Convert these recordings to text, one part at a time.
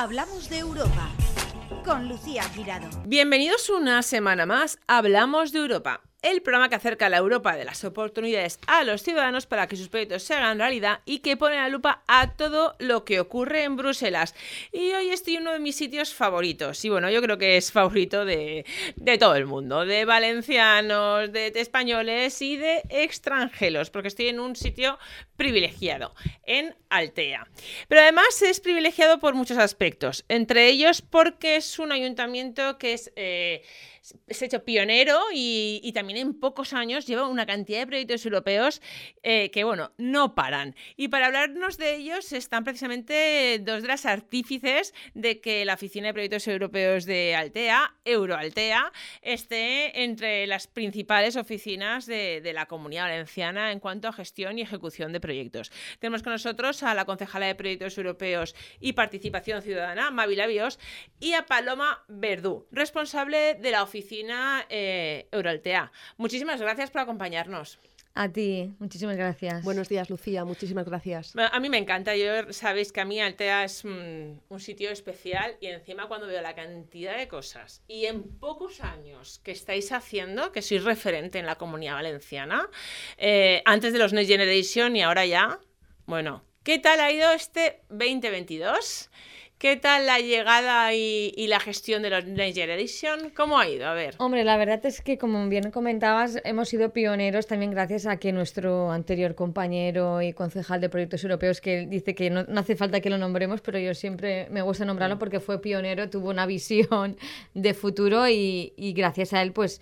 Hablamos de Europa con Lucía Girado. Bienvenidos una semana más. Hablamos de Europa el programa que acerca la Europa de las oportunidades a los ciudadanos para que sus proyectos se hagan realidad y que pone la lupa a todo lo que ocurre en Bruselas. Y hoy estoy en uno de mis sitios favoritos. Y bueno, yo creo que es favorito de, todo el mundo, de valencianos, de, españoles y de extranjeros, porque estoy en un sitio privilegiado, en Altea. Pero además es privilegiado por muchos aspectos, entre ellos porque es un ayuntamiento que es... Eh, se ha hecho pionero y, también en pocos años lleva una cantidad de proyectos europeos eh, que, bueno, no paran. Y para hablarnos de ellos están precisamente dos de las artífices de que la Oficina de Proyectos Europeos de Altea, Euroaltea, esté entre las principales oficinas de, la Comunidad Valenciana en cuanto a gestión y ejecución de proyectos. Tenemos con nosotros a la concejala de Proyectos Europeos y Participación Ciudadana, Mavi Labios, y a Paloma Verdú, responsable de la oficina oficina eh, Euraltea. Muchísimas gracias por acompañarnos. A ti, muchísimas gracias. Buenos días, Lucía, muchísimas gracias. A mí me encanta, yo sabéis que a mí Altea es un sitio especial y encima cuando veo la cantidad de cosas y en pocos años que estáis haciendo, que sois referente en la comunidad valenciana, eh, antes de los Next Generation y ahora ya, bueno, ¿qué tal ha ido este 2022? ¿Qué tal la llegada y, la gestión de los Next Generation? ¿Cómo ha ido? A ver. Hombre, la verdad es que, como bien comentabas, hemos sido pioneros también gracias a que nuestro anterior compañero y concejal de proyectos europeos, que dice que no, hace falta que lo nombremos, pero yo siempre me gusta nombrarlo porque fue pionero, tuvo una visión de futuro y, y gracias a él, pues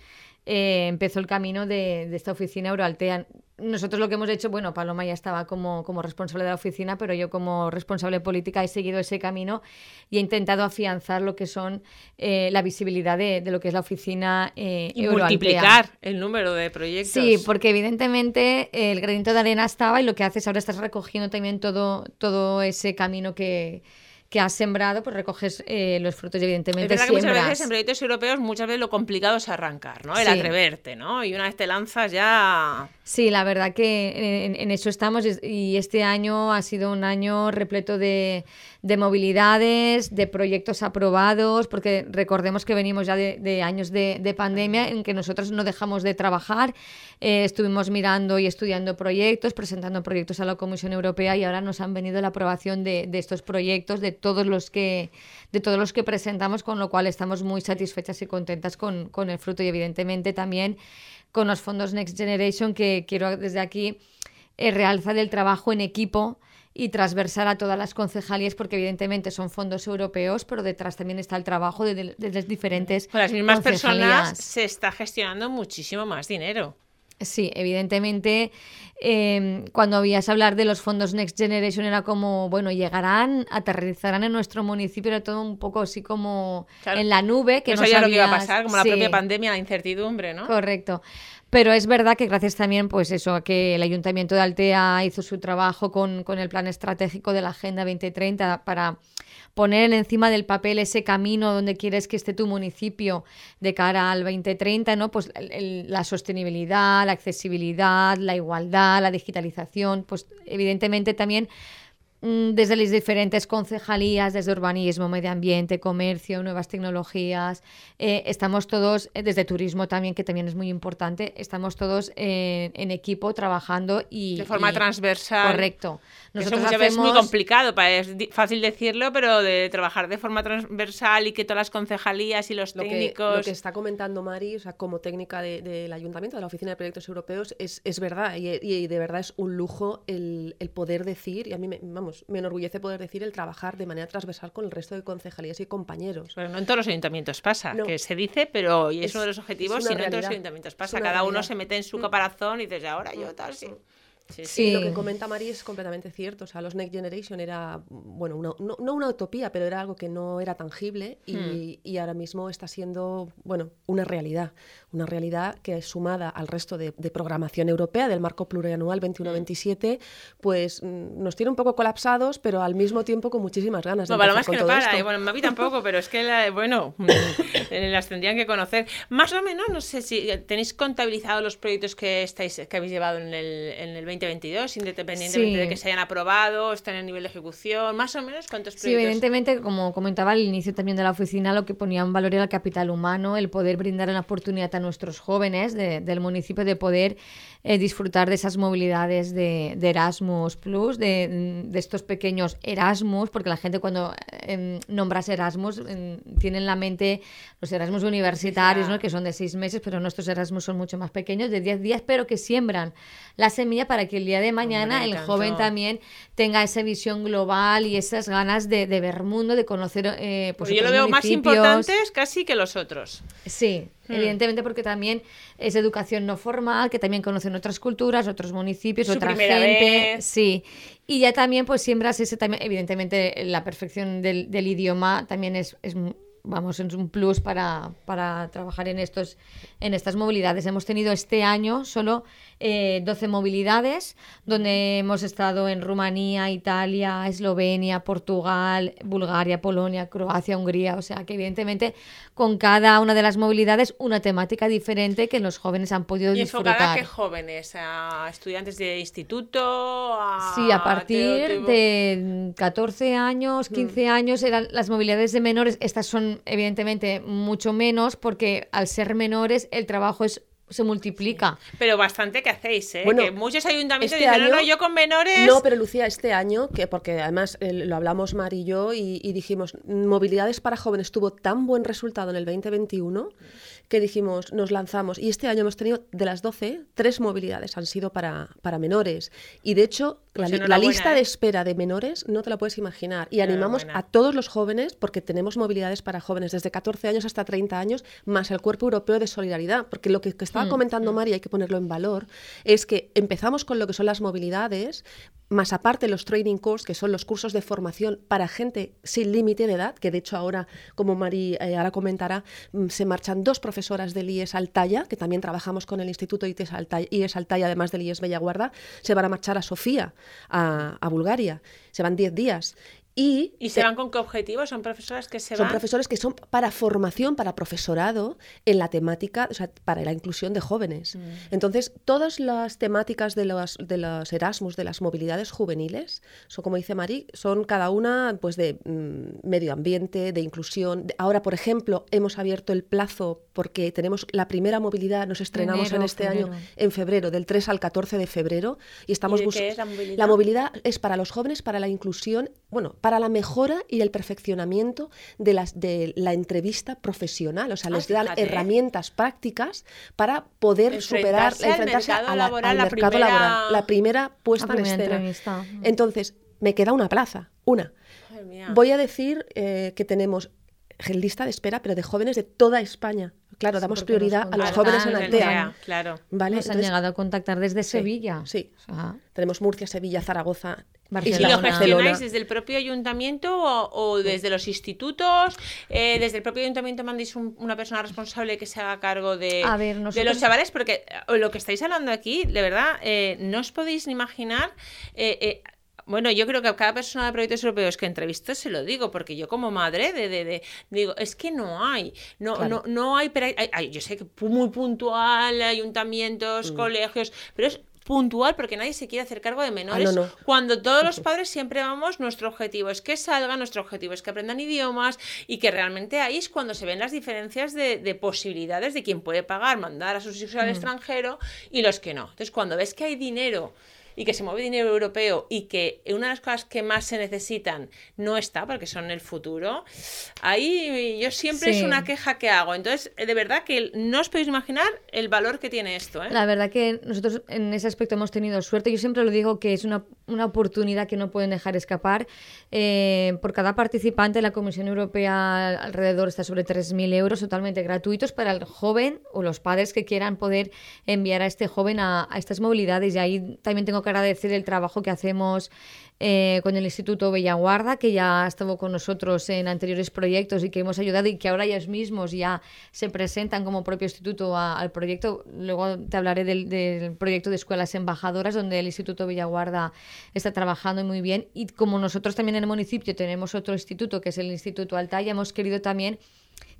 eh, empezó el camino de, esta oficina Euroaltea. Nosotros lo que hemos hecho, bueno, Paloma ya estaba como, como responsable de la oficina, pero yo como responsable política he seguido ese camino y he intentado afianzar lo que son eh, la visibilidad de, lo que es la oficina eh, y multiplicar el número de proyectos. Sí, porque evidentemente el granito de arena estaba y lo que haces ahora estás recogiendo también todo, todo ese camino que que has sembrado, pues recoges eh, los frutos, evidentemente. Es verdad que muchas veces en proyectos europeos, muchas veces lo complicado es arrancar, ¿no? El atreverte, ¿no? Y una vez te lanzas ya. Sí, la verdad que en, eso estamos y este año ha sido un año repleto de, de movilidades, de proyectos aprobados, porque recordemos que venimos ya de, años de, pandemia en que nosotros no dejamos de trabajar, eh, estuvimos mirando y estudiando proyectos, presentando proyectos a la Comisión Europea y ahora nos han venido la aprobación de, estos proyectos, de todos los que de todos los que presentamos, con lo cual estamos muy satisfechas y contentas con, con el fruto y evidentemente también con los fondos Next Generation, que quiero desde aquí eh, realzar el trabajo en equipo y transversal a todas las concejalías, porque evidentemente son fondos europeos, pero detrás también está el trabajo de, las diferentes. Con las mismas personas se está gestionando muchísimo más dinero. Sí, evidentemente, em, cuando oías hablar de los fondos Next Generation era como, bueno, llegarán, aterrizarán en nuestro municipio, era todo un poco así como en la nube. Que no, sabía lo que iba a pasar, como la propia pandemia, la incertidumbre, ¿no? Correcto. Pero es verdad que gracias también, pues eso, a que el Ayuntamiento de Altea hizo su trabajo con, con el plan estratégico de la Agenda 2030 para poner encima del papel ese camino donde quieres que esté tu municipio de cara al 2030, ¿no? Pues la sostenibilidad, la accesibilidad, la igualdad, la digitalización, pues evidentemente también desde las diferentes concejalías, desde urbanismo, medio ambiente, comercio, nuevas tecnologías. Eh, estamos todos, eh, desde turismo también, que también es muy importante, estamos todos en equipo trabajando y... De forma transversal. Correcto. Nosotros Eso muchas es muy complicado, es fácil decirlo, pero de trabajar de forma transversal y que todas las concejalías y los técnicos... lo que está comentando Mari, o sea, como técnica del ayuntamiento, de la Oficina de Proyectos Europeos, es, es verdad y, de verdad es un lujo el, el poder decir, y a mí me, vamos, me enorgullece poder decir el trabajar de manera transversal con el resto de concejalías y compañeros. Pero no en todos los ayuntamientos pasa, que se dice, pero y es, uno de los objetivos, si no en todos los ayuntamientos pasa. Cada uno se mete en su mm. caparazón y dice, ahora yo tal, sí. Sí, lo que comenta Mari es completamente cierto. O sea, los Next Generation era, bueno, no, una utopía, pero era algo que no era tangible y, hmm. y, ahora mismo está siendo, bueno, una realidad. Una realidad que sumada al resto de, programación europea del marco plurianual 21-27, pues mm, nos tiene un poco colapsados, pero al mismo tiempo con muchísimas ganas. No, para más que no para. Y bueno, Mavi tampoco, pero es que, bueno, mm, las tendrían que conocer. Más o menos, no sé si tenéis contabilizado los proyectos que, estáis, que habéis llevado en el, en el 20 2022, independientemente de que se hayan aprobado, estén en el nivel de ejecución, más o menos cuántos proyectos. Sí, evidentemente, como comentaba al inicio también de la oficina, lo que ponía en valor era el capital humano, el poder brindar una oportunidad a nuestros jóvenes del municipio de poder eh, disfrutar de esas movilidades de, Erasmus Plus, de, estos pequeños Erasmus, porque la gente cuando em, nombras Erasmus em, tiene en la mente los Erasmus universitarios, ¿no? que son de seis meses, pero nuestros Erasmus son mucho más pequeños, de diez días, pero que siembran la semilla para que el día de mañana el joven también tenga esa visión global y esas ganas de, ver mundo, de conocer eh, pues, Yo lo veo más importantes casi que los otros. Sí, hmm. evidentemente porque también es educación no formal, que también conocen otras culturas, otros municipios, otra gente. Sí. Y ya también pues siembras ese también, evidentemente la perfección del, del idioma también es, es vamos, es un plus para, para, trabajar en, estos, en estas movilidades. Hemos tenido este año solo eh, 12 movilidades, donde hemos estado en Rumanía, Italia, Eslovenia, Portugal, Bulgaria, Polonia, Croacia, Hungría. O sea que evidentemente con cada una de las movilidades una temática diferente que los jóvenes han podido ¿Y disfrutar. enfocada a qué jóvenes? ¿A estudiantes de instituto? Sí, a partir de 14 años, 15 mm. años eran las movilidades de menores. Estas son evidentemente mucho menos porque al ser menores el trabajo es se multiplica. Pero bastante que hacéis, ¿eh? que muchos ayuntamientos este dicen, no, no, yo con menores... No, pero Lucía, este año, que porque además eh, lo hablamos Mar y yo y, y, dijimos, movilidades para jóvenes tuvo tan buen resultado en el 2021 que dijimos, nos lanzamos. Y este año hemos tenido, de las 12, tres movilidades han sido para, para menores. Y de hecho, la, pues lista de ¿eh? espera de menores no te la puedes imaginar. Y animamos a todos los jóvenes, porque tenemos movilidades para jóvenes desde 14 años hasta 30 años, más el Cuerpo Europeo de Solidaridad. Porque lo que, estaba mm, comentando mm. María, hay que ponerlo en valor, es que empezamos con lo que son las movilidades, más aparte los training courses, que son los cursos de formación para gente sin límite de edad, que de hecho ahora, como Mari eh, ahora comentará, mm, se marchan dos profesoras del IES Altaya, que también trabajamos con el Instituto IES Altaya, IES Altaya además del IES Bellaguarda, se van a marchar a Sofía, a, a Bulgaria. Se van 10 días. Y, se van con qué objetivo? ¿Son profesores que se son profesores que son para formación, para profesorado en la temática, o sea, para la inclusión de jóvenes. Mm. Entonces, todas las temáticas de los, de los Erasmus, de las movilidades juveniles, son, como dice Mari, son cada una pues, de mm, medio ambiente, de inclusión. Ahora, por ejemplo, hemos abierto el plazo porque tenemos la primera movilidad, nos estrenamos en este año en febrero, del 3 al 14 de febrero, y estamos buscando... La, la movilidad es para los jóvenes, para la inclusión, bueno, para la mejora y el perfeccionamiento de, las, de la entrevista profesional. O sea, les ah, dan herramientas prácticas para poder superar, enfrentarse al mercado laboral. La primera puesta en escena. Entonces, me queda una plaza, una. Voy a decir eh, que tenemos lista de espera, pero de jóvenes de toda España. Claro, damos prioridad a los jóvenes en Altea. Claro. ¿Vale? Nos han llegado a contactar desde Sevilla. Sí. Tenemos Murcia, Sevilla, Zaragoza. Barcelona. ¿Y lo gestionáis desde el propio ayuntamiento o, desde los institutos? Eh, ¿Desde el propio ayuntamiento mandéis una persona responsable que se haga cargo de, de los chavales? Porque eh, lo que estáis hablando aquí, de verdad, eh, no os podéis ni imaginar bueno, yo creo que a cada persona de proyectos europeos que entrevisto se lo digo, porque yo como madre de, de, digo, es que no hay, no, no, no hay, yo sé que muy puntual, ayuntamientos, mm. colegios, pero es puntual porque nadie se quiere hacer cargo de menores ah, cuando todos los padres siempre vamos nuestro objetivo es que salgan nuestro objetivo es que aprendan idiomas y que realmente ahí es cuando se ven las diferencias de, posibilidades de quién puede pagar mandar a sus hijos al mm. extranjero y los que no entonces cuando ves que hay dinero y que se mueve dinero europeo y que una de las cosas que más se necesitan no está, porque son el futuro, ahí yo siempre es una queja que hago. Entonces, de verdad que no os podéis imaginar el valor que tiene esto. ¿eh? La verdad que nosotros en ese aspecto hemos tenido suerte. Yo siempre lo digo que es una, una oportunidad que no pueden dejar escapar. Eh, por cada participante, la Comisión Europea alrededor está sobre 3.000 euros totalmente gratuitos para el joven o los padres que quieran poder enviar a este joven a, estas movilidades. Y ahí también tengo agradecer el trabajo que hacemos eh, con el Instituto Bellaguarda, que ya ha estado con nosotros en anteriores proyectos y que hemos ayudado y que ahora ellos mismos ya se presentan como propio instituto al proyecto. Luego te hablaré del, proyecto de escuelas embajadoras, donde el Instituto Bellaguarda está trabajando muy bien. Y como nosotros también en el municipio tenemos otro instituto, que es el Instituto Altaya, hemos querido también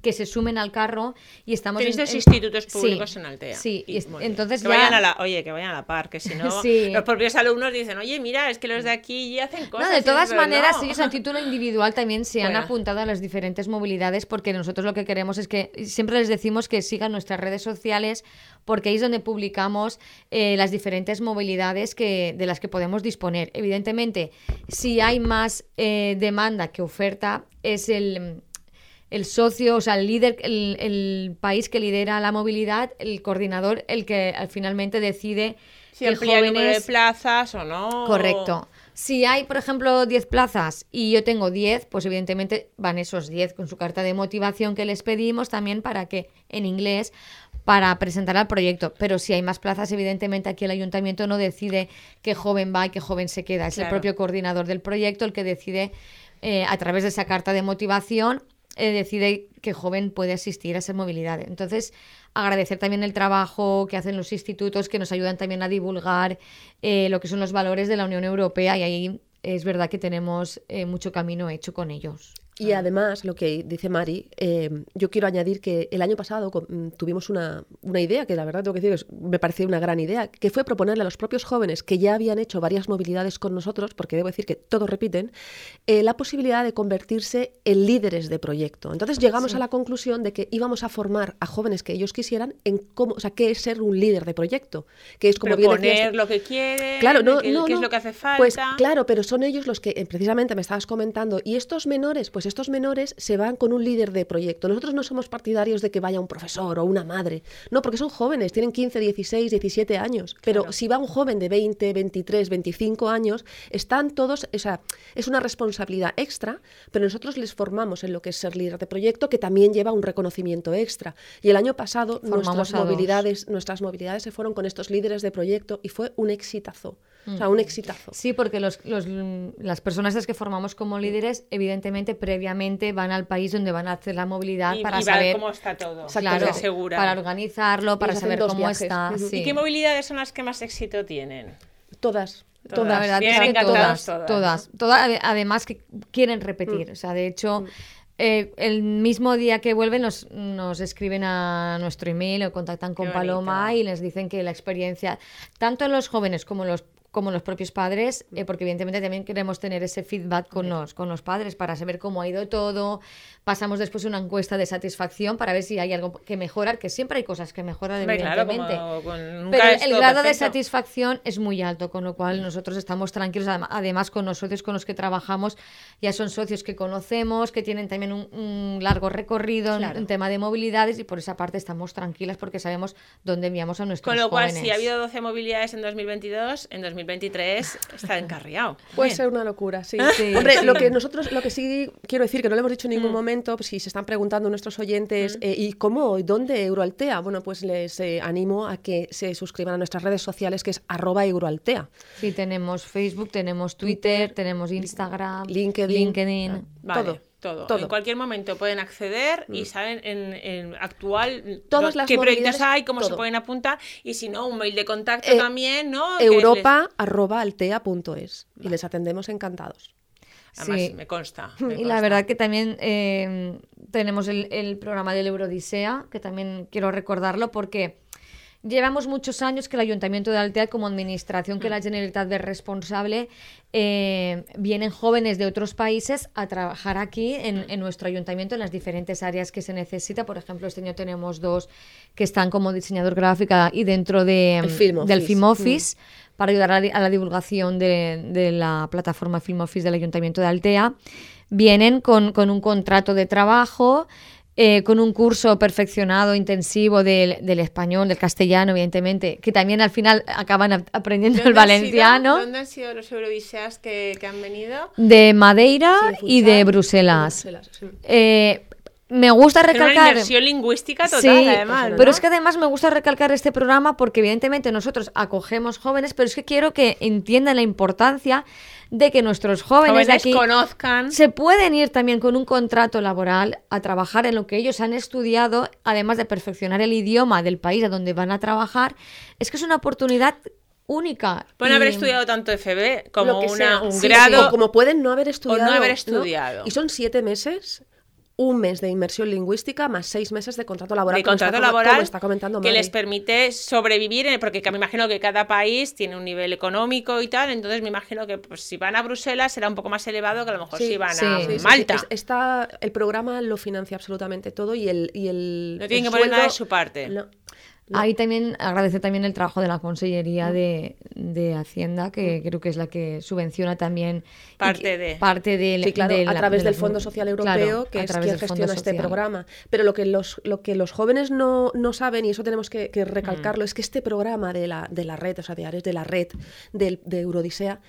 que se sumen al carro y estamos Tenéis en- dos en- institutos Sí, públicos en Altea. Sí, y Y entonces que ya- vayan a la, oye, que vayan a la par, que si no, Sí. los propios alumnos dicen, oye, mira, es que los de aquí ya hacen cosas. No, de todas maneras, no. ellos a título individual también se han apuntado a las diferentes movilidades porque nosotros lo que queremos es que siempre les decimos que sigan nuestras redes sociales porque ahí es donde publicamos eh, las diferentes movilidades que, de las que podemos disponer. Evidentemente, si hay más eh, demanda que oferta, es el, el socio, o sea, el líder, el, el país que lidera la movilidad, el coordinador, el que al finalmente decide Si que amplía el número de jóvenes... plazas o no. Correcto. Si hay, por ejemplo, 10 plazas y yo tengo 10, pues evidentemente van esos 10 con su carta de motivación que les pedimos también para que, en inglés, para presentar al proyecto. Pero si hay más plazas, evidentemente aquí el ayuntamiento no decide qué joven va y qué joven se queda. Es Claro. el propio coordinador del proyecto el que decide, eh, a través de esa carta de motivación, eh, decide qué joven puede asistir a esa movilidad. Entonces, agradecer también el trabajo que hacen los institutos que nos ayudan también a divulgar eh, lo que son los valores de la Unión Europea y ahí es verdad que tenemos eh, mucho camino hecho con ellos. Y además, lo que dice Mari, eh, yo quiero añadir que el año pasado mm, tuvimos una, una idea, que la verdad tengo que decir, es- me pareció una gran idea, que fue proponerle a los propios jóvenes que ya habían hecho varias movilidades con nosotros, porque debo decir que todos repiten, eh, la posibilidad de convertirse en líderes de proyecto. Entonces llegamos a la conclusión de que íbamos a formar a jóvenes que ellos quisieran en cómo, o sea, qué es ser un líder de proyecto, que es como bien Proponer decías, lo que quieren, Claro, no, qué, no, qué es no. lo que hace falta. Pues claro, pero son ellos los que eh, precisamente me estabas comentando. Y estos menores, pues estos menores se van con un líder de proyecto. Nosotros no somos partidarios de que vaya un profesor o una madre. No, porque son jóvenes, tienen 15, 16, 17 años. Pero Claro. si va un joven de 20, 23, 25 años, están todos, o sea, es una responsabilidad extra, pero nosotros les formamos en lo que es ser líder de proyecto, que también lleva un reconocimiento extra. Y el año pasado nuestras movilidades, nuestras movilidades se fueron con estos líderes de proyecto y fue un exitazo. O sea, un exitazo. Sí, porque los, los- las personas que formamos como líderes, evidentemente, previamente van al país donde van a hacer la movilidad y, para y saber, cómo está todo. Claro, para organizarlo, para saber cómo viajes. está. Sí. ¿Y qué movilidades son las que más éxito tienen? Todas. Todas. Todas. La verdad es que todas, todas, todas, todas, ade- además que quieren repetir. O sea, de hecho, eh, el mismo día que vuelven nos, nos escriben a nuestro email o contactan con Qué Paloma bonito. y les dicen que la experiencia, tanto en los jóvenes como en los como los propios padres, eh, porque evidentemente también queremos tener ese feedback con los, con los padres para saber cómo ha ido todo. Pasamos después una encuesta de satisfacción para ver si hay algo que mejorar, que siempre hay cosas que mejorar, Hombre, claro, evidentemente. como Pero el grado de satisfacción es muy alto, con lo cual nosotros estamos tranquilos. Adem- Además, con los socios con los que trabajamos, ya son socios que conocemos, que tienen también un, un largo recorrido en- tema de movilidades y por esa parte estamos tranquilas porque sabemos dónde enviamos a nuestros Con lo cual, jóvenes. si ha habido 12 movilidades en 2022, en 2023 está encarriado. Puede ser una locura, sí. Sí, Hombre, lo que nosotros, lo que sí quiero decir, que no lo hemos dicho en Mm. ningún momento, pues, si se están preguntando nuestros oyentes, eh, ¿y cómo y dónde Euroaltea? Bueno, pues les eh, animo a que se suscriban a nuestras redes sociales, que es arroba Euroaltea. Sí, tenemos Facebook, tenemos Twitter, tenemos Instagram, LinkedIn. LinkedIn. Vale, todo, todo. todo. En cualquier momento pueden acceder y saben en, en actual Todas las qué proyectos hay, cómo se pueden apuntar y si no, un mail de contacto Eh, también, ¿no? Que les- Europa arroba altea.es y les atendemos encantados. Además, Sí. me consta. me Y la verdad que también eh, tenemos el, el programa del Eurodisea, que también quiero recordarlo porque llevamos muchos años que el Ayuntamiento de Altea, como administración que la Generalitat es responsable, eh, vienen jóvenes de otros países a trabajar aquí en, en nuestro ayuntamiento en las diferentes áreas que se necesita. Por ejemplo, este año tenemos dos que están como diseñador gráfica y dentro de, Film del. Film Office para ayudar a la, di- a la divulgación de, de la plataforma Film Office del Ayuntamiento de Altea. Vienen con, con un contrato de trabajo, eh, con un curso perfeccionado, intensivo del, del español, del castellano, evidentemente, que también al final acaban ap- aprendiendo el ¿Dónde han sido- valenciano, ¿Dónde han sido los Eurodiseas que, que han venido? de Madeira Sí, y de Bruselas. de Bruselas, sí. Eh, me gusta Es una recalcar... inversión lingüística total, Sí, además. pero ¿no? es que además me gusta recalcar este programa porque evidentemente nosotros acogemos jóvenes, pero es que quiero que entiendan la importancia de que nuestros jóvenes, de aquí conozcan. se pueden ir también con un contrato laboral a trabajar en lo que ellos han estudiado, además de perfeccionar el idioma del país a donde van a trabajar. Es que es una oportunidad única. Pueden haber estudiado tanto FB como una- un Sí, grado. o como pueden no haber estudiado. haber estudiado. Y son siete meses un mes de inmersión lingüística más seis meses de contrato laboral. De contrato laboral está comentando que les permite sobrevivir, porque me imagino que cada país tiene un nivel económico y tal, entonces me imagino que pues, si van a Bruselas será un poco más elevado que a lo mejor si van a Malta. está, el programa lo financia absolutamente todo y el... Y el no tienen que poner nada de su parte. Ahí también agradece también el trabajo de la Consellería de, de, Hacienda, que creo que es la que subvenciona también parte de. parte del, sí, claro, a través del Fondo Social Europeo, que es quien gestiona este programa. Pero lo que los, lo que los jóvenes no, no saben, y eso tenemos que, recalcarlo, es que este programa de la, de la red, o sea, de Ares de la red del, de Eurodisea,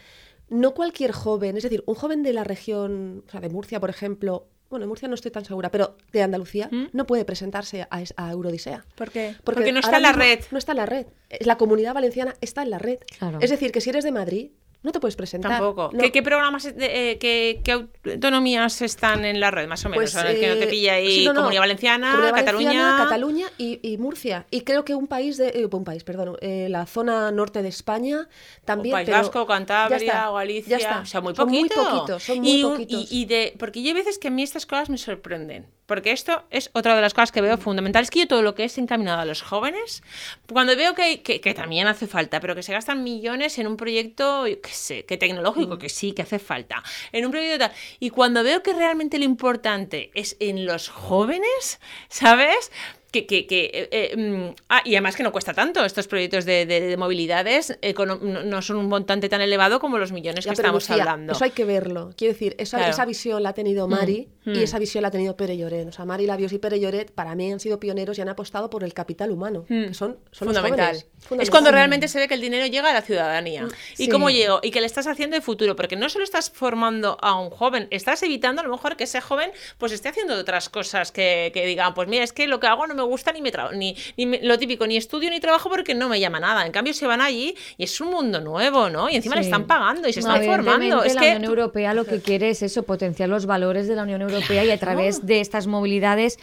no cualquier joven, es decir, un joven de la región, o sea, de Murcia, por ejemplo, bueno, en Murcia no estoy tan segura, pero de Andalucía ¿Mm? no puede presentarse a, a Eurodisea. ¿Por qué? Porque, no está en la red. No está en la red. La comunidad valenciana está en la red. Es decir, que si eres de Madrid, no te puedes presentar. Tampoco. ¿Qué, programas, eh, qué, autonomías están en la red, más o menos? Pues, que no te eh, pilla ahí Comunidad Valenciana, Cataluña. Cataluña y, Murcia. Y creo que un país, de, eh, un país, perdón, la zona norte de España también. País Vasco, Cantabria, Galicia. Ya O sea, muy poquito. Son muy poquitos, son muy poquitos. Y, de, porque yo hay veces que a mí estas cosas me sorprenden. Porque esto es otra de las cosas que veo fundamentales, que yo todo lo que es encaminado a los jóvenes, cuando veo que, que, que también hace falta, pero que se gastan millones en un proyecto, que sé, que tecnológico, mm. que sí, que hace falta. En un proyecto tal. Y cuando veo que realmente lo importante es en los jóvenes, ¿sabes? Que, que, que eh, eh, mm, ah, y además que no cuesta tanto estos proyectos de, de, movilidades no, son un montante tan elevado como los millones que estamos hablando. eso hay que verlo. Quiero decir esa, esa visión la ha tenido mm, Mari y mm. esa visión la ha tenido Pere Lloret. O sea Mari Labios y Pere Lloret para mí han sido pioneros y han apostado por el capital humano que son, son fundamental. es cuando realmente se ve que el dinero llega a la ciudadanía. Y cómo llegó y que le estás haciendo de futuro porque no solo estás formando a un joven estás evitando a lo mejor que ese joven pues esté haciendo otras cosas que, que digan pues mira es que lo que hago no me gusta ni me ni, ni lo típico, ni estudio ni trabajo porque no me llama nada. En cambio, se van allí y es un mundo nuevo, ¿no? Y encima le están pagando y se están formando. Es la Unión Europea lo que quiere es eso, potenciar los valores de la Unión Europea y a través de estas movilidades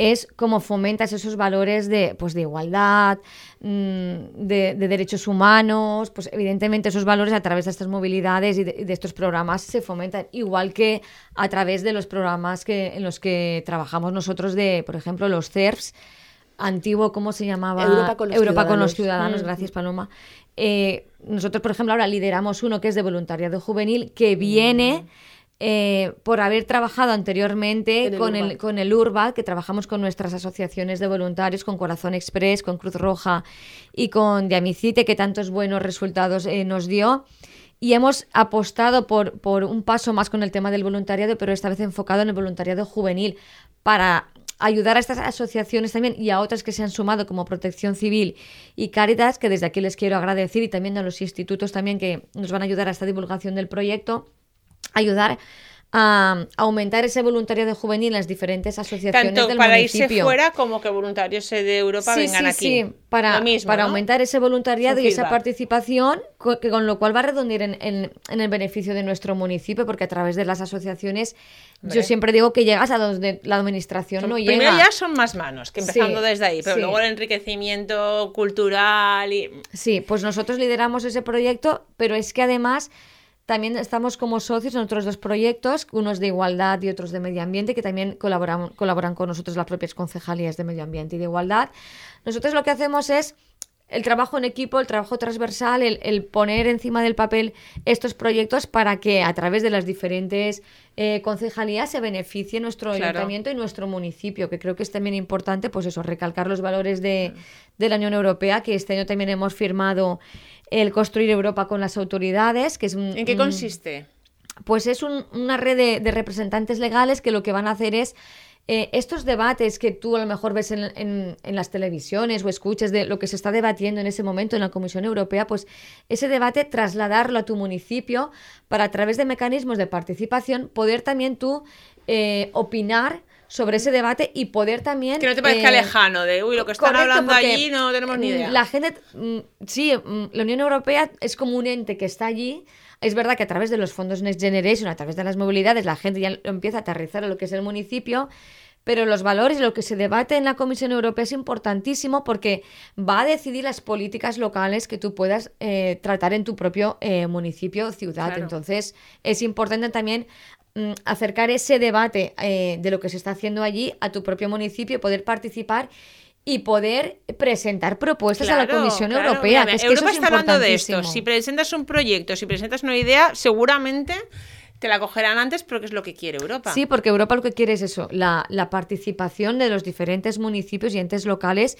es como fomentas esos valores de, pues, de igualdad, mm, de, derechos humanos, pues evidentemente esos valores a través de estas movilidades y de, estos programas se fomentan, igual que a través de los programas que, en los que trabajamos nosotros de, por ejemplo, los CERFs, antiguo, ¿cómo se llamaba? Europa con los Ciudadanos. Mm. gracias Paloma. Eh, nosotros, por ejemplo, ahora lideramos uno que es de voluntariado juvenil, que viene... Eh, por haber trabajado anteriormente con, el, con el URBA, que trabajamos con nuestras asociaciones de voluntarios, con Corazón Express, con Cruz Roja y con Diamicite, que tantos buenos resultados eh, nos dio. Y hemos apostado por, por un paso más con el tema del voluntariado, pero esta vez enfocado en el voluntariado juvenil, para ayudar a estas asociaciones también y a otras que se han sumado como Protección Civil y Cáritas, que desde aquí les quiero agradecer y también a los institutos también que nos van a ayudar a esta divulgación del proyecto, ayudar a aumentar ese voluntariado juvenil en las diferentes asociaciones Tanto del para irse fuera como que voluntarios de Europa vengan aquí. Sí, para, para aumentar ese voluntariado y esa participación, con, con, lo cual va a redundar en, en, el beneficio de nuestro municipio, porque a través de las asociaciones yo siempre digo que llegas a donde la administración no llega. Primero ya son más manos, que empezando desde ahí, pero luego el enriquecimiento cultural y... Sí, pues nosotros lideramos ese proyecto, pero es que además también estamos como socios en otros dos proyectos, unos de igualdad y otros de medio ambiente, que también colaboran, colaboran con nosotros las propias concejalías de medio ambiente y de igualdad. Nosotros lo que hacemos es el trabajo en equipo, el trabajo transversal, el, poner encima del papel estos proyectos para que a través de las diferentes eh, concejalías se beneficie nuestro ayuntamiento y nuestro municipio, que creo que es también importante, pues eso, recalcar los valores de, de la Unión Europea, que este año también hemos firmado el Construir Europa con las autoridades, que es ¿En qué consiste? pues es una red de, representantes legales que lo que van a hacer es eh, estos debates que tú a lo mejor ves en, las televisiones o escuches de lo que se está debatiendo en ese momento en la Comisión Europea, pues ese debate trasladarlo a tu municipio para a través de mecanismos de participación poder también tú eh, opinar sobre ese debate y poder también... Que no te parezca eh, lejano, de, uy, lo que están hablando allí no tenemos ni idea. La gente, mm, sí, mm, la Unión Europea es como un ente que está allí. Es verdad que a través de los fondos Next Generation, a través de las movilidades, la gente ya empieza a aterrizar a lo que es el municipio, pero los valores y lo que se debate en la Comisión Europea es importantísimo porque va a decidir las políticas locales que tú puedas eh, tratar en tu propio eh, municipio o ciudad. Entonces, es importante también mm, acercar ese debate eh, de lo que se está haciendo allí a tu propio municipio, poder participar y poder presentar propuestas a la Comisión Europea. que es que eso es está hablando de esto. Si presentas un proyecto, si presentas una idea, seguramente te la cogerán antes porque es lo que quiere Europa. Sí, porque Europa lo que quiere es eso, la, la participación de los diferentes municipios y entes locales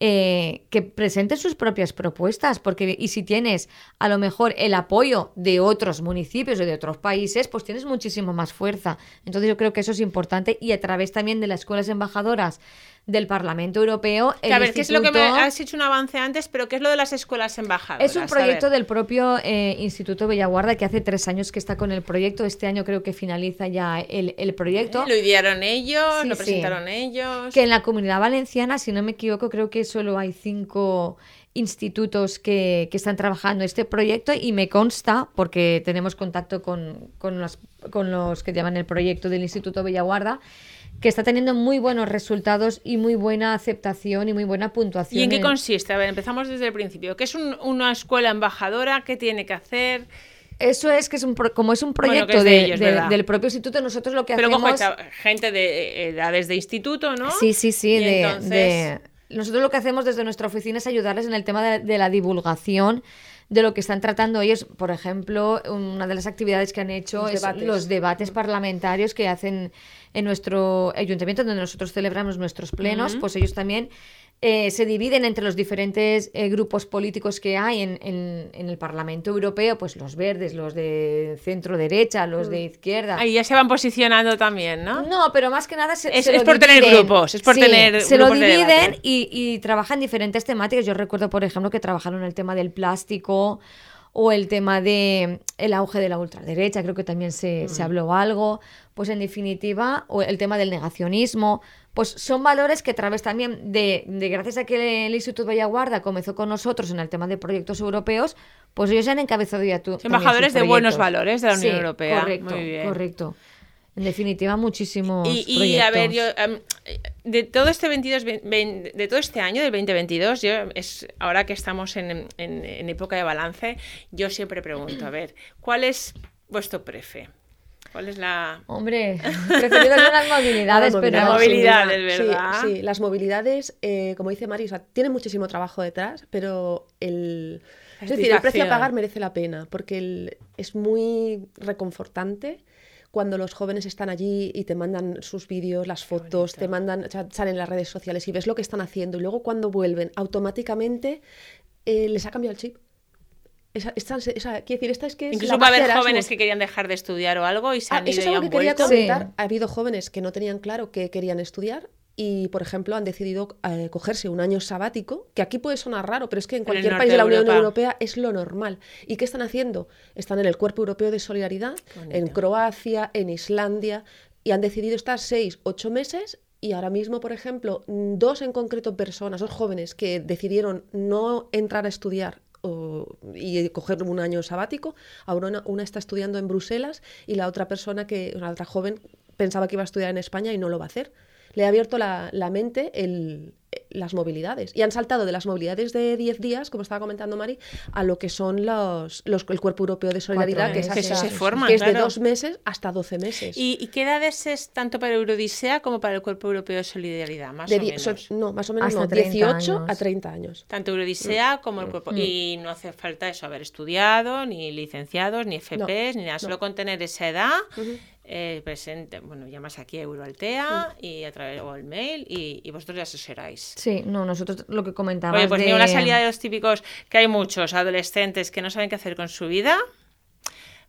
eh, que presenten sus propias propuestas, porque y si tienes a lo mejor el apoyo de otros municipios o de otros países, pues tienes muchísimo más fuerza. Entonces yo creo que eso es importante y a través también de las escuelas embajadoras del Parlamento Europeo. a ver, ¿qué es lo que me has hecho un avance antes? Pero ¿qué es lo de las escuelas embajadoras? Es un proyecto del propio eh, Instituto Bellaguarda que hace tres años que está con el proyecto. Este año creo que finaliza ya el, proyecto. lo idearon ellos, lo presentaron ellos. Que en la comunidad valenciana, si no me equivoco, creo que solo hay cinco institutos que, están trabajando este proyecto y me consta, porque tenemos contacto con, con, los, con los que llaman el proyecto del Instituto Bellaguarda, que está teniendo muy buenos resultados y muy buena aceptación y muy buena puntuación. ¿Y en qué consiste? A ver, empezamos desde el principio. ¿Qué es una escuela embajadora? ¿Qué tiene que hacer? Eso es que es un como es un proyecto del propio instituto, nosotros lo que hacemos... Pero gente de edades de instituto, ¿no? Sí, sí, sí, de, Nosotros lo que hacemos desde nuestra oficina es ayudarles en el tema de la divulgación de lo que están tratando ellos. Por ejemplo, una de las actividades que han hecho es los debates parlamentarios que hacen en nuestro ayuntamiento, donde nosotros celebramos nuestros plenos, pues ellos también eh, se dividen entre los diferentes eh, grupos políticos que hay en, en, el Parlamento Europeo, pues los verdes, los de centro derecha, los de mm. izquierda. Ahí ya se van posicionando también, ¿no? No, pero más que nada se, es, es por tener grupos, es por tener se lo dividen y, y trabajan diferentes temáticas. Yo recuerdo, por ejemplo, que trabajaron el tema del plástico o el tema de el auge de la ultraderecha, creo que también se, se, mm. habló algo, pues en definitiva, o el tema del negacionismo, pues son valores que a través también de, de gracias a que el Instituto Bellaguarda comenzó con nosotros en el tema de proyectos europeos, pues ellos han encabezado ya tú. Embajadores de buenos valores de la Unión Europea. Correcto, correcto. En definitiva, muchísimos y, a ver, yo de todo este 22, de todo este año del 2022, yo es ahora que estamos en, en, época de balance, yo siempre pregunto, a ver, ¿cuál es vuestro prefe? ¿Cuál es la...? Hombre, preferido las movilidades, pero... Las movilidades, ¿verdad? Sí, las movilidades, eh, como dice Mari, tienen muchísimo trabajo detrás, pero el... Es decir, el precio a pagar merece la pena, porque es muy reconfortante cuando los jóvenes están allí y te mandan sus vídeos, las fotos, te mandan, salen en las redes sociales y ves lo que están haciendo y luego cuando vuelven automáticamente eh, les ha cambiado el chip. Esa, esa, decir, esta es que Incluso va a haber jóvenes que querían dejar de estudiar o algo y se ah, han ido eso es algo que quería comentar. Ha habido jóvenes que no tenían claro que querían estudiar y, por ejemplo, han decidido eh, cogerse un año sabático, que aquí puede sonar raro, pero es que en cualquier país de la Unión Europea es lo normal. ¿Y qué están haciendo? Están en el Cuerpo Europeo de Solidaridad, en Croacia, en Islandia, y han decidido estar seis, ocho meses y ahora mismo, por ejemplo, dos en concreto personas, dos jóvenes que decidieron no entrar a estudiar y coger un año sabático. Ahora una, está estudiando en Bruselas y la otra persona, que una otra joven, pensaba que iba a estudiar en España y no lo va a hacer. Le ha abierto la, la mente el, las movilidades. Y han saltado de las movilidades de 10 días, como estaba comentando Mari, a lo que son los, los el Cuerpo Europeo de Solidaridad, que es, que se forman, que es de dos meses hasta 12 meses. ¿Y, qué edades es tanto para Eurodisea como para el Cuerpo Europeo de Solidaridad? Más o menos. no, más o menos no, 18 a 30 años. Tanto Eurodisea mm. como el cuerpo. Mm. Y no hace falta eso, haber estudiado, ni licenciados, ni FPs, ni nada. Solo con tener esa edad. Eh, presente, bueno, llamas aquí a Euroaltea y a través o el mail y, vosotros ya asesoráis. Sí, no, nosotros lo que comentábamos. Oye, pues ni una salida de los típicos que hay muchos adolescentes que no saben qué hacer con su vida.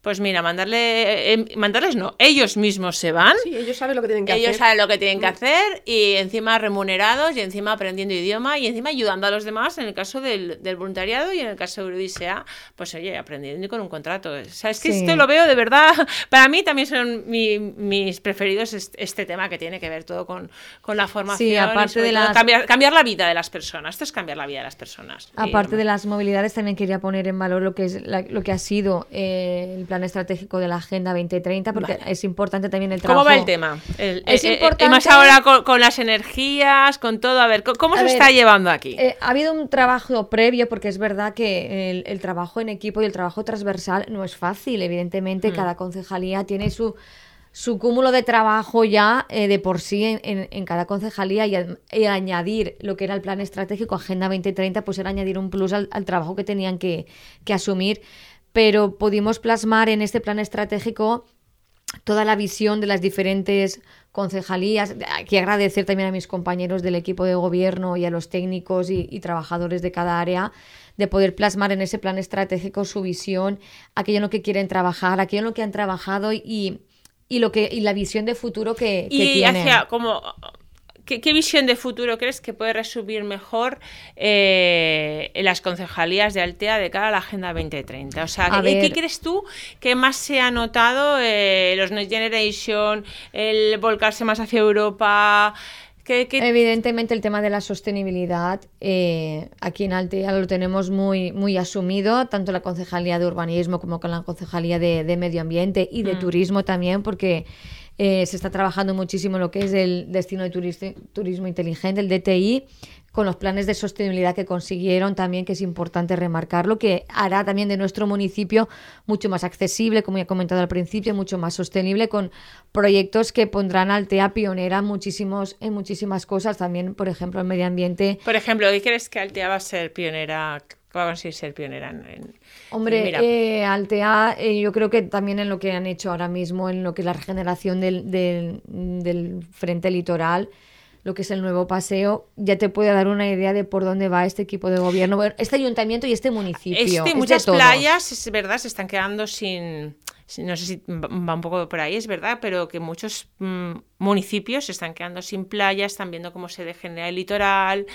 Pues mira, mandarle, eh, mandarles no, ellos mismos se van. Sí, ellos saben lo que tienen que hacer. Ellos saben lo que tienen que mm. hacer y encima remunerados y encima aprendiendo idioma y encima ayudando a los demás en el caso del, del voluntariado y en el caso de Eurodisea, pues oye, aprendiendo y con un contrato. O sea, es que esto lo veo de verdad, para mí también son mis preferidos este, tema que tiene que ver todo con, con la formación. Sí, aparte de las... cambiar, cambiar la vida de las personas. Esto es cambiar la vida de las personas. Aparte de las movilidades, también quería poner en valor lo que, es lo que ha sido eh, el plan estratégico de la Agenda 2030, porque es importante también el trabajo. ¿Cómo va el tema? es eh, eh, importante... más ahora con, las energías, con todo. A ver, ¿cómo se está llevando aquí? Eh, ha habido un trabajo previo, porque es verdad que el, trabajo en equipo y el trabajo transversal no es fácil. Evidentemente, mm. cada concejalía tiene su su cúmulo de trabajo ya eh, de por sí en, cada concejalía y, añadir lo que era el plan estratégico Agenda 2030, pues era añadir un plus al, trabajo que tenían que, que asumir. Pero pudimos plasmar en este plan estratégico toda la visión de las diferentes concejalías. Quiero agradecer también a mis compañeros del equipo de gobierno y a los técnicos y, trabajadores de cada área de poder plasmar en ese plan estratégico su visión, aquello en lo que quieren trabajar, aquello en lo que han trabajado y, y lo que y la visión de futuro que, que y hacia como ¿Qué, visión de futuro crees que puede resumir mejor eh, las concejalías de Altea de cara a la Agenda 2030? O sea, ¿qué, crees tú que más se ha notado eh, los Next Generation, el volcarse más hacia Europa? Evidentemente el tema de la sostenibilidad eh, aquí en Altea lo tenemos muy, muy asumido, tanto la Concejalía de Urbanismo como con la Concejalía de, Medio Ambiente y de mm. Turismo también, porque eh, se está trabajando muchísimo lo que es el destino de turismo inteligente, el DTI, con los planes de sostenibilidad que consiguieron también, que es importante remarcarlo, que hará también de nuestro municipio mucho más accesible, como ya he comentado al principio, mucho más sostenible, con proyectos que pondrán Altea pionera muchísimos, en muchísimas cosas, también, por ejemplo, el medio ambiente. Por ejemplo, ¿qué crees que Altea va a ser pionera? Va a conseguir ser pionera en, Hombre, eh, Altea, eh, yo creo que también en lo que han hecho ahora mismo, en lo que es la regeneración del, del, frente litoral, lo que es el nuevo paseo, ya te puede dar una idea de por dónde va este equipo de gobierno, este ayuntamiento y este municipio. Este, muchas playas, es verdad, se están quedando sin, no sé si va un poco por ahí, es verdad, pero que muchos mm, municipios se están quedando sin playas, están viendo cómo se degenera el litoral.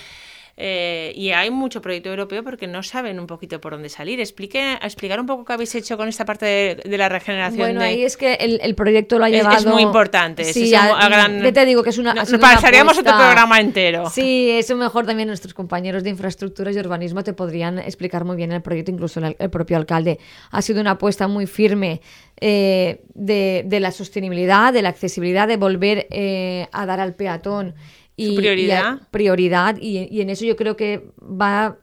Eh, y hay mucho proyecto europeo porque no saben un poquito por dónde salir. Explique, explicar un poco qué habéis hecho con esta parte de, la regeneración. Bueno, ahí es que el, proyecto lo ha llevado. Es, muy importante. Sí, a, te digo que es una. Nos pasaríamos otro programa entero. Sí, eso mejor también nuestros compañeros de infraestructuras y urbanismo te podrían explicar muy bien el proyecto, incluso el, propio alcalde. Ha sido una apuesta muy firme eh, de, la sostenibilidad, de la accesibilidad, de volver eh, a dar al peatón y, prioridad. prioridad y, en eso yo creo que va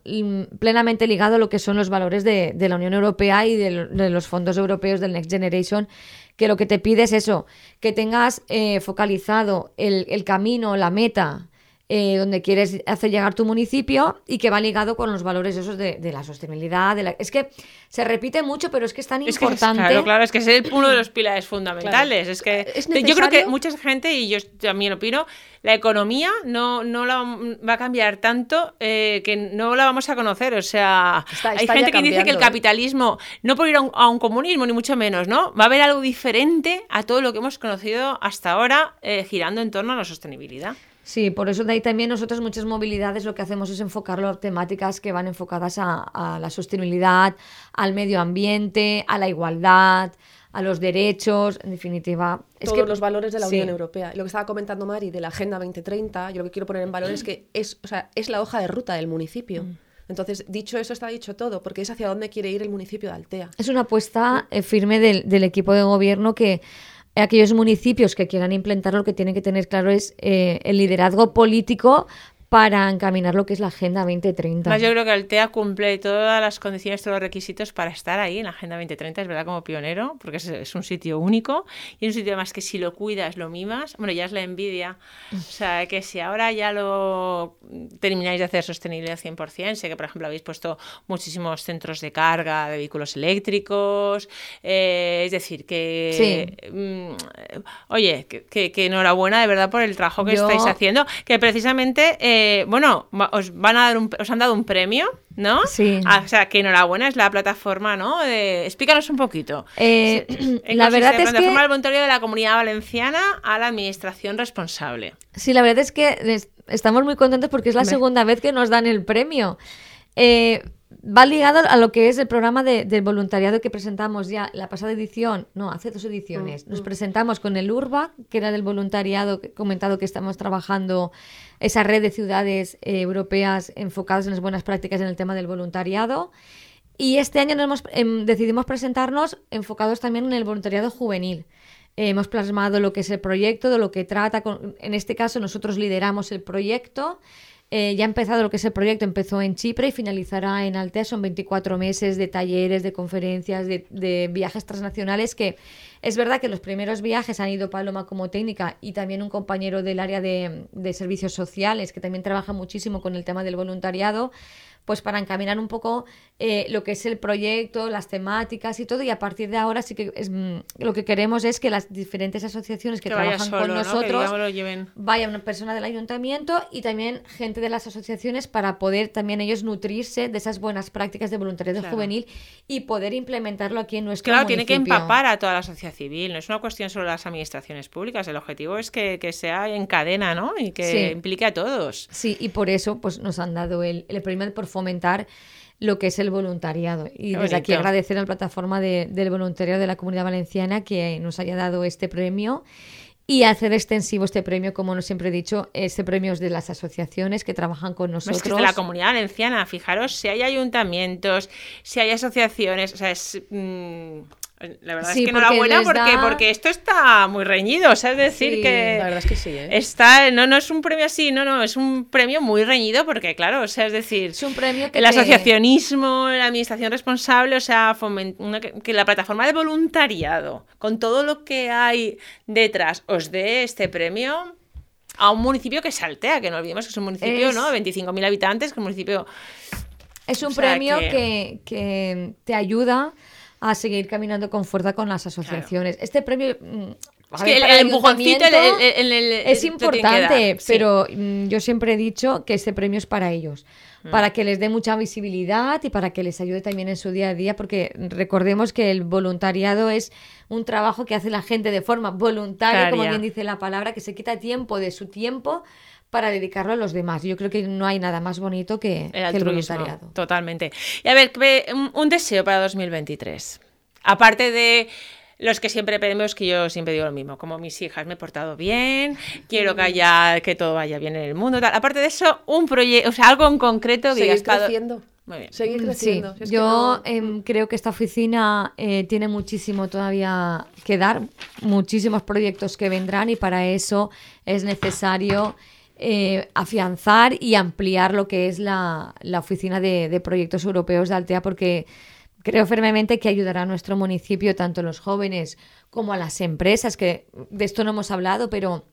plenamente ligado a lo que son los valores de, la Unión Europea y de, los fondos europeos del Next Generation, que lo que te pide es eso, que tengas eh, focalizado el, el camino, la meta eh, donde quieres hacer llegar tu municipio y que va ligado con los valores esos de, la sostenibilidad. De la... Es que se repite mucho, pero es que es tan importante. claro, claro, es que es uno de los pilares fundamentales. Es que yo creo que mucha gente, y yo también opino, la economía no, no la va a cambiar tanto eh, que no la vamos a conocer. O sea, hay gente que dice que el ¿eh? capitalismo, no por ir a un, a un, comunismo, ni mucho menos, ¿no? Va a haber algo diferente a todo lo que hemos conocido hasta ahora, girando en torno a la sostenibilidad. Sí, por eso de ahí también nosotros muchas movilidades lo que hacemos es enfocarlo a temáticas que van enfocadas a, la sostenibilidad, al medio ambiente, a la igualdad, a los derechos, en definitiva. Es Todos que, los valores de la Unión Europea. Lo que estaba comentando Mari de la Agenda 2030, yo lo que quiero poner en valor es que es, o sea, es la hoja de ruta del municipio. Mm. Entonces, dicho eso, está dicho todo, porque es hacia dónde quiere ir el municipio de Altea. Es una apuesta eh, firme del, del equipo de gobierno que aquellos municipios que quieran implementarlo, lo que tienen que tener claro es eh, el liderazgo político para encaminar lo que es la Agenda 2030. yo creo que Altea cumple todas las condiciones, todos los requisitos para estar ahí en la Agenda 2030, es verdad, como pionero, porque es, un sitio único y un sitio además que si lo cuidas, lo mimas, bueno, ya es la envidia. O sea, que si ahora ya lo termináis de hacer sostenible al 100%, sé que, por ejemplo, habéis puesto muchísimos centros de carga de vehículos eléctricos, eh, es decir, que... Mm, oye, que, enhorabuena de verdad por el trabajo que estáis haciendo, que precisamente... Eh, eh, bueno, os van a dar un, os han dado un premio, ¿no? Sí. Ah, o sea, que enhorabuena es la plataforma, ¿no? explícanos un poquito. Eh, la verdad es que plataforma voluntario de la Comunidad Valenciana a la administración responsable. Sí, la verdad es que estamos muy contentos porque es la segunda vez que nos dan el premio. Eh, va ligado a lo que es el programa de, del voluntariado que presentamos ya la pasada edición, no, hace dos ediciones. Mm, Nos mm. presentamos con el URBA, que era del voluntariado, que he comentado que estamos trabajando esa red de ciudades eh, europeas enfocadas en las buenas prácticas en el tema del voluntariado. Y este año nos em, decidimos presentarnos enfocados también en el voluntariado juvenil. hemos plasmado lo que es el proyecto, de lo que trata. en este caso, nosotros lideramos el proyecto eh, ya ha empezado lo que es el proyecto, empezó en Chipre y finalizará en Altea. Son 24 meses de talleres, de conferencias, de, viajes transnacionales que es verdad que los primeros viajes han ido Paloma como técnica y también un compañero del área de, de servicios sociales que también trabaja muchísimo con el tema del voluntariado pues para encaminar un poco eh, lo que es el proyecto, las temáticas y todo. Y a partir de ahora sí que es, mm, lo que queremos es que las diferentes asociaciones que, trabajan con nosotros vaya una persona del ayuntamiento y también gente de las asociaciones para poder también ellos nutrirse de esas buenas prácticas de voluntariado juvenil y poder implementarlo aquí en nuestro Claro, tiene que empapar a toda la sociedad civil. No es una cuestión solo de las administraciones públicas. El objetivo es que, sea en cadena, ¿no? Y que implique a todos. Sí, y por eso pues nos han dado el, el premio por fomentar lo que es el voluntariado. Y desde aquí agradecer a la plataforma del voluntariado de la Comunidad Valenciana que nos haya dado este premio y hacer extensivo este premio, como no siempre he dicho, este premio es de las asociaciones que trabajan con nosotros. Es de la Comunidad Valenciana, fijaros, si hay ayuntamientos, si hay asociaciones, o sea, es... Mm, la verdad es que enhorabuena porque, porque esto está muy reñido, o sea, es decir que... La verdad es que sí, ¿eh? Está, no, no es un premio así, no, no, es un premio muy reñido porque, claro, o sea, es decir... Es un premio que El asociacionismo, la administración responsable, o sea, que, la plataforma de voluntariado, con todo lo que hay detrás, os dé este premio a un municipio que saltea, que no olvidemos que es un municipio, ¿no? 25.000 habitantes, que es un municipio... Es un premio que... que te ayuda a seguir caminando con fuerza con las asociaciones. Este premio... Mm, el, empujoncito es importante, pero mm, yo siempre he dicho que este premio es para ellos, mm. para que les dé mucha visibilidad y para que les ayude también en su día a día, porque recordemos que el voluntariado es un trabajo que hace la gente de forma voluntaria, como bien dice la palabra, que se quita tiempo de su tiempo para dedicarlo a los demás. Yo creo que no hay nada más bonito que el, voluntariado. Totalmente. Y a ver, un, deseo para 2023. Aparte de los que siempre pedimos, que yo siempre digo lo mismo, como mis hijas, me he portado bien, quiero que haya, que todo vaya bien en el mundo. Aparte de eso, un proyecto, o sea, algo en concreto que Seguir creciendo. Muy bien. Seguir creciendo. yo em, creo que esta oficina eh, tiene muchísimo todavía que dar, muchísimos proyectos que vendrán y para eso es necesario eh, afianzar y ampliar lo que es la, oficina de, proyectos europeos de Altea, porque creo firmemente que ayudará a nuestro municipio, tanto a los jóvenes como a las empresas, que de esto no hemos hablado, pero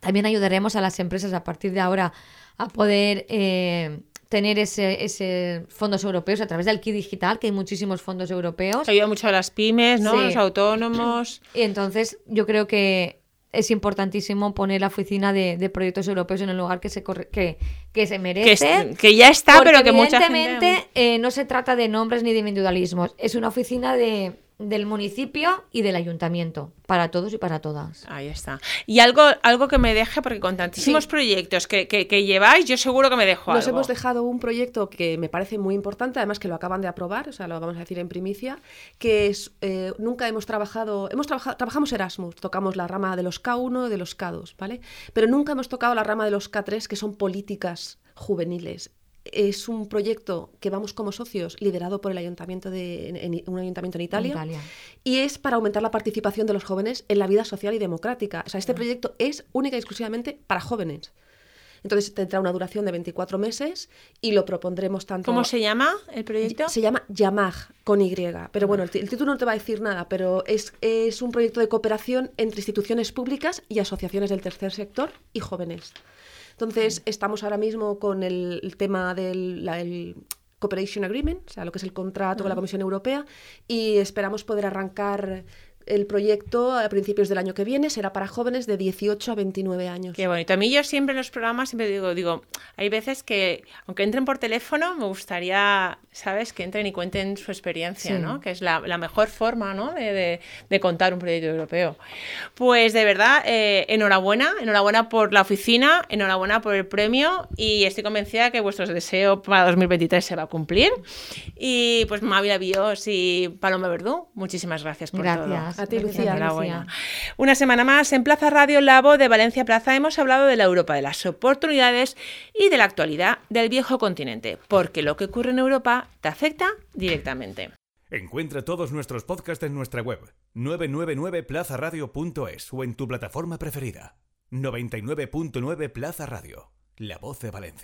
también ayudaremos a las empresas a partir de ahora a poder eh, tener ese, ese, fondos europeos a través del KI Digital, que hay muchísimos fondos europeos. Ayuda mucho a las pymes, ¿no? Los autónomos. Y entonces yo creo que es importantísimo poner la oficina de, proyectos europeos en el lugar que se que, que se merece. Que, ya está, pero que mucha gente... Evidentemente eh, no se trata de nombres ni de individualismos. Es una oficina de, del municipio y del ayuntamiento, para todos y para todas. Ahí está. Y algo, algo que me deje, porque con tantísimos proyectos que, que, lleváis, yo seguro que me dejo Nos hemos dejado un proyecto que me parece muy importante, además que lo acaban de aprobar, o sea, lo vamos a decir en primicia, que es, eh, nunca hemos trabajado, hemos trabajado, trabajamos Erasmus, tocamos la rama de los K1 y de los K2, ¿vale? Pero nunca hemos tocado la rama de los K3, que son políticas juveniles es un proyecto que vamos como socios liderado por el ayuntamiento de un ayuntamiento en Italia, y es para aumentar la participación de los jóvenes en la vida social y democrática. O sea, este proyecto es única y exclusivamente para jóvenes. Entonces tendrá una duración de 24 meses y lo propondremos tanto. ¿Cómo se llama el proyecto? Se llama Yamag con Y. Pero bueno, el, título no te va a decir nada, pero es, es un proyecto de cooperación entre instituciones públicas y asociaciones del tercer sector y jóvenes. Entonces, estamos ahora mismo con el, tema del Cooperation Agreement, o sea, lo que es el contrato con la Comisión Europea, y esperamos poder arrancar el proyecto a principios del año que viene será para jóvenes de 18 a 29 años. Qué bonito. A mí yo siempre en los programas siempre digo, digo, hay veces que aunque entren por teléfono, me gustaría, ¿sabes?, que entren y cuenten su experiencia, ¿no? Que es la, mejor forma, ¿no?, de, contar un proyecto europeo. Pues de verdad, eh, enhorabuena, enhorabuena por la oficina, enhorabuena por el premio y estoy convencida que vuestro deseo para 2023 se va a cumplir. Y pues Mavi Bios y Paloma Verdú, muchísimas gracias por gracias. A ti, Lucía. Una semana más en Plaza Radio Labo de Valencia Plaza hemos hablado de la Europa de las oportunidades y de la actualidad del viejo continente, porque lo que ocurre en Europa te afecta directamente. Encuentra todos nuestros podcasts en nuestra web 999plazaradio.es o en tu plataforma preferida. 99.9 Plaza Radio, la voz de Valencia.